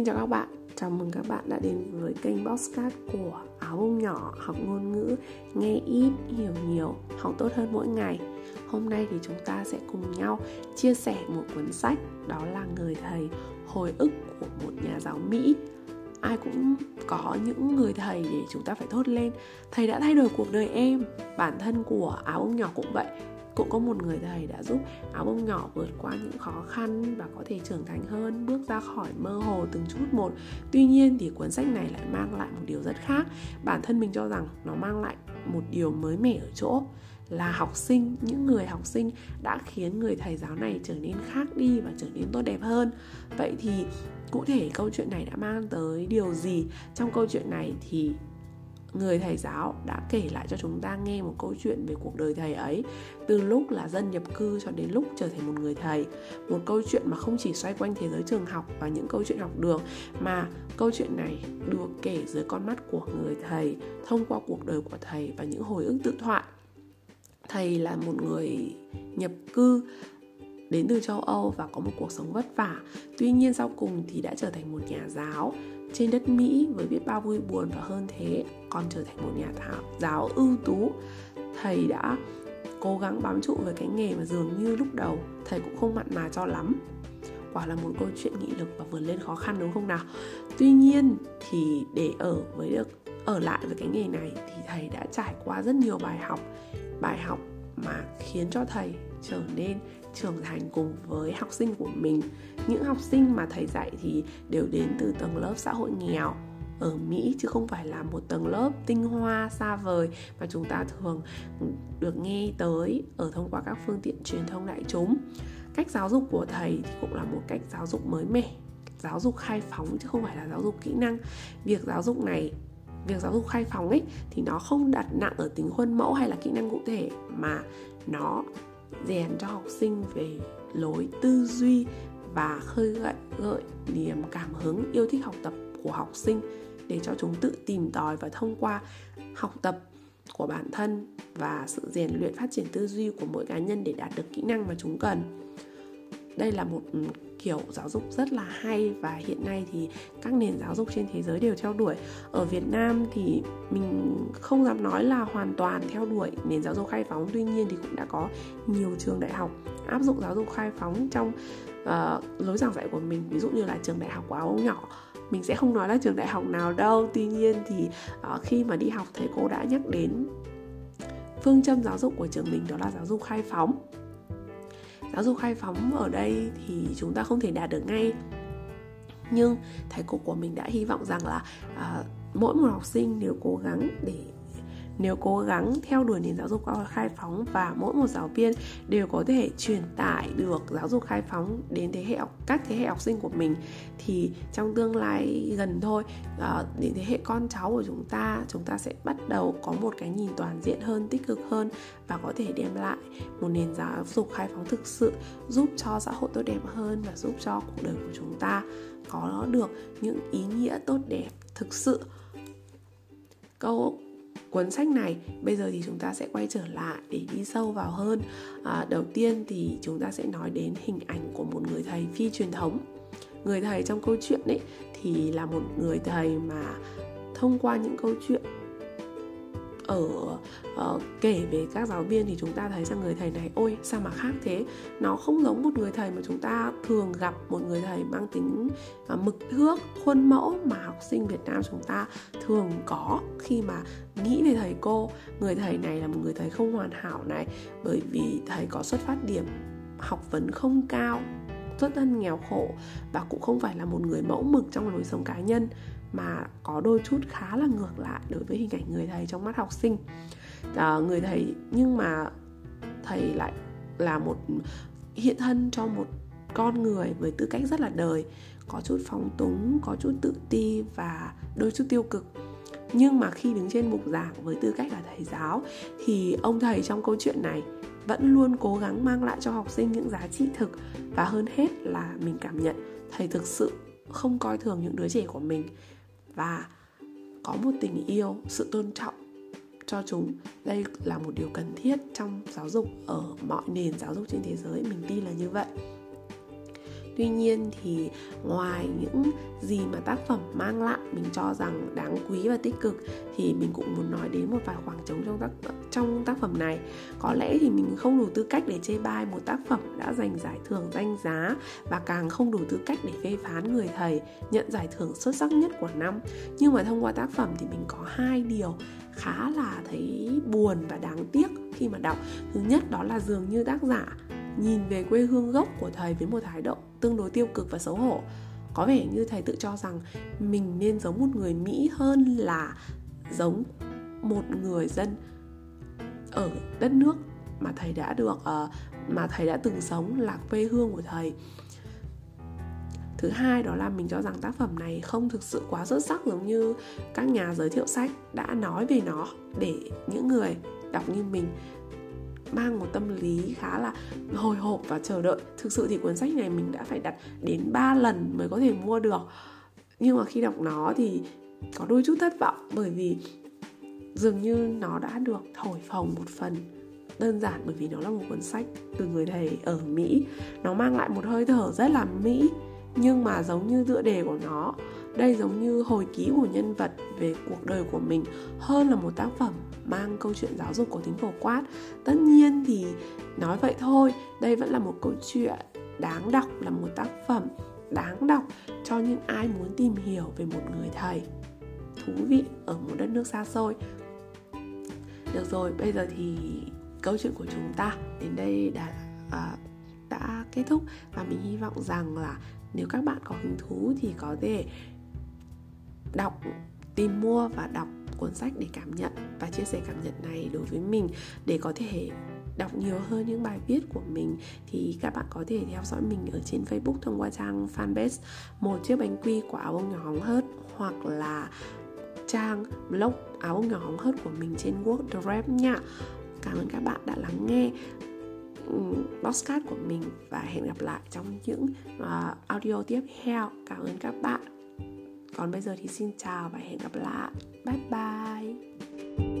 Xin chào các bạn, chào mừng các bạn đã đến với kênh Boxcat của Áo bông nhỏ học ngôn ngữ Nghe ít, hiểu nhiều, học tốt hơn mỗi ngày. Hôm nay thì chúng ta sẽ cùng nhau chia sẻ một cuốn sách Đó là Người Thầy Hồi ức của một nhà giáo Mỹ. Ai cũng có những người thầy để chúng ta phải thốt lên Thầy đã thay đổi cuộc đời em. Bản thân của áo bông nhỏ cũng vậy cũng có một người thầy đã giúp áo bông nhỏ vượt qua những khó khăn và có thể trưởng thành hơn, bước ra khỏi mơ hồ từng chút một. Tuy nhiên thì cuốn sách này lại mang lại một điều rất khác. Bản thân mình cho rằng nó mang lại một điều mới mẻ ở chỗ là học sinh, những người học sinh đã khiến người thầy giáo này trở nên khác đi và trở nên tốt đẹp hơn. Vậy thì cụ thể câu chuyện này đã mang tới điều gì? Trong câu chuyện này thì người thầy giáo đã kể lại cho chúng ta nghe một câu chuyện về cuộc đời thầy ấy, từ lúc là dân nhập cư cho đến lúc trở thành một người thầy. Một câu chuyện mà không chỉ xoay quanh thế giới trường học và những câu chuyện học đường, mà câu chuyện này được kể dưới con mắt của người thầy, thông qua cuộc đời của thầy và những hồi ức tự thoại. Thầy là một người nhập cư đến từ châu Âu và có một cuộc sống vất vả. Tuy nhiên sau cùng thì đã trở thành một nhà giáo trên đất Mỹ với biết bao vui buồn và hơn thế, còn trở thành một nhà thảo, giáo ưu tú. Thầy đã cố gắng bám trụ với cái nghề mà dường như lúc đầu thầy cũng không mặn mà cho lắm. Quả là một câu chuyện nghị lực và vượt lên khó khăn đúng không nào? Tuy nhiên thì để ở với được, ở lại với cái nghề này thì thầy đã trải qua rất nhiều bài học bài học mà khiến cho thầy trở nên trưởng thành cùng với học sinh của mình những học sinh mà thầy dạy thì đều đến từ tầng lớp xã hội nghèo ở Mỹ chứ không phải là một tầng lớp tinh hoa xa vời mà chúng ta thường được nghe tới ở thông qua các phương tiện truyền thông đại chúng. Cách giáo dục của thầy thì cũng là một cách giáo dục mới mẻ, giáo dục khai phóng chứ không phải là giáo dục kỹ năng. Việc giáo dục này việc giáo dục khai phóng ấy thì nó không đặt nặng ở tính khuôn mẫu hay là kỹ năng cụ thể mà nó rèn cho học sinh về lối tư duy và khơi gợi gợi niềm cảm hứng, yêu thích học tập của học sinh để cho chúng tự tìm tòi và thông qua học tập của bản thân và sự rèn luyện phát triển tư duy của mỗi cá nhân để đạt được kỹ năng mà chúng cần. Đây là một kiểu giáo dục rất là hay và hiện nay thì các nền giáo dục trên thế giới đều theo đuổi. Ở Việt Nam thì mình không dám nói là hoàn toàn theo đuổi nền giáo dục khai phóng tuy nhiên thì cũng đã có nhiều trường đại học áp dụng giáo dục khai phóng trong uh, lối giảng dạy của mình. Ví dụ như là trường đại học của áo nhỏ. Mình sẽ không nói là trường đại học nào đâu. Tuy nhiên thì uh, khi mà đi học thầy cô đã nhắc đến phương châm giáo dục của trường mình đó là giáo dục khai phóng giáo dục khai phóng ở đây thì chúng ta không thể đạt được ngay. Nhưng thầy cô của mình đã hy vọng rằng là à, mỗi một học sinh đều cố gắng để nếu cố gắng theo đuổi nền giáo dục khai phóng và mỗi một giáo viên đều có thể truyền tải được giáo dục khai phóng đến thế hệ học các thế hệ học sinh của mình thì trong tương lai gần thôi uh, đến thế hệ con cháu của chúng ta chúng ta sẽ bắt đầu có một cái nhìn toàn diện hơn tích cực hơn và có thể đem lại một nền giáo dục khai phóng thực sự giúp cho xã hội tốt đẹp hơn và giúp cho cuộc đời của chúng ta có được những ý nghĩa tốt đẹp thực sự. Câu cuốn sách này bây giờ thì chúng ta sẽ quay trở lại để đi sâu vào hơn. À, đầu tiên thì chúng ta sẽ nói đến hình ảnh của một người thầy phi truyền thống. Người thầy trong câu chuyện ấy thì là một người thầy mà thông qua những câu chuyện ở uh, kể về các giáo viên thì chúng ta thấy rằng người thầy này ôi sao mà khác thế? Nó không giống một người thầy mà chúng ta thường gặp một người thầy mang tính uh, mực thước khuôn mẫu mà học sinh Việt Nam chúng ta thường có khi mà nghĩ về thầy cô. Người thầy này là một người thầy không hoàn hảo này bởi vì thầy có xuất phát điểm học vấn không cao xuất thân nghèo khổ và cũng không phải là một người mẫu mực trong lối sống cá nhân mà có đôi chút khá là ngược lại đối với hình ảnh người thầy trong mắt học sinh. À, người thầy nhưng mà thầy lại là một hiện thân cho một con người với tư cách rất là đời có chút phóng túng có chút tự ti và đôi chút tiêu cực. Nhưng mà khi đứng trên bục giảng với tư cách là thầy giáo thì ông thầy trong câu chuyện này vẫn luôn cố gắng mang lại cho học sinh những giá trị thực và hơn hết là mình cảm nhận thầy thực sự không coi thường những đứa trẻ của mình và có một tình yêu, sự tôn trọng cho chúng. Đây là một điều cần thiết trong giáo dục ở mọi nền giáo dục trên thế giới. Mình tin là như vậy tuy nhiên thì ngoài những gì mà tác phẩm mang lại mình cho rằng đáng quý và tích cực thì mình cũng muốn nói đến một vài khoảng trống trong tác trong tác phẩm này. Có lẽ thì mình không đủ tư cách để chê bai một tác phẩm đã giành giải thưởng danh giá và càng không đủ tư cách để phê phán người thầy nhận giải thưởng xuất sắc nhất của năm. Nhưng mà thông qua tác phẩm thì mình có hai điều khá là thấy buồn và đáng tiếc khi mà đọc. Thứ nhất đó là dường như tác giả nhìn về quê hương gốc của thầy với một thái độ tương đối tiêu cực và xấu hổ. Có vẻ như thầy tự cho rằng mình nên giống một người mỹ hơn là giống một người dân ở đất nước mà thầy đã được uh, mà thầy đã từng sống là quê hương của thầy. Thứ hai đó là mình cho rằng tác phẩm này không thực sự quá xuất sắc giống như các nhà giới thiệu sách đã nói về nó để những người đọc như mình mang một tâm lý khá là hồi hộp và chờ đợi. Thực sự thì cuốn sách này mình đã phải đặt đến 3 lần mới có thể mua được. Nhưng mà khi đọc nó thì có đôi chút thất vọng, bởi vì dường như nó đã được thổi phồng một phần đơn giản bởi vì nó là một cuốn sách từ người thầy ở Mỹ. Nó mang lại một hơi thở rất là Mỹ, nhưng mà giống như tựa đề của nó, đây giống như hồi ký của nhân vật về cuộc đời của mình, hơn là một tác phẩm mang câu chuyện giáo dục của tính phổ quát. Tất nhiên thì nói vậy thôi đây vẫn là một câu chuyện đáng đọc là một tác phẩm đáng đọc cho những ai muốn tìm hiểu về một người thầy thú vị ở một đất nước xa xôi. Được rồi bây giờ thì câu chuyện của chúng ta đến đây đã à, đã kết thúc. Và mình hy vọng rằng là nếu các bạn có hứng thú thì có thể đọc tìm mua và đọc cuốn sách để cảm nhận và chia sẻ cảm nhận này đối với mình. Để có thể đọc nhiều hơn những bài viết của mình thì các bạn có thể theo dõi mình ở trên Facebook thông qua trang fanpage một chiếc bánh quy của áo bông nhỏ hóng hớt hoặc là trang blog áo bông nhỏ hóng hớt của mình trên WordPress nha. Cảm ơn các bạn đã lắng nghe ừ, podcast của mình và hẹn gặp lại trong những uh, audio tiếp theo. Cảm ơn các bạn còn bây giờ thì xin chào và hẹn gặp lại. Bye bye.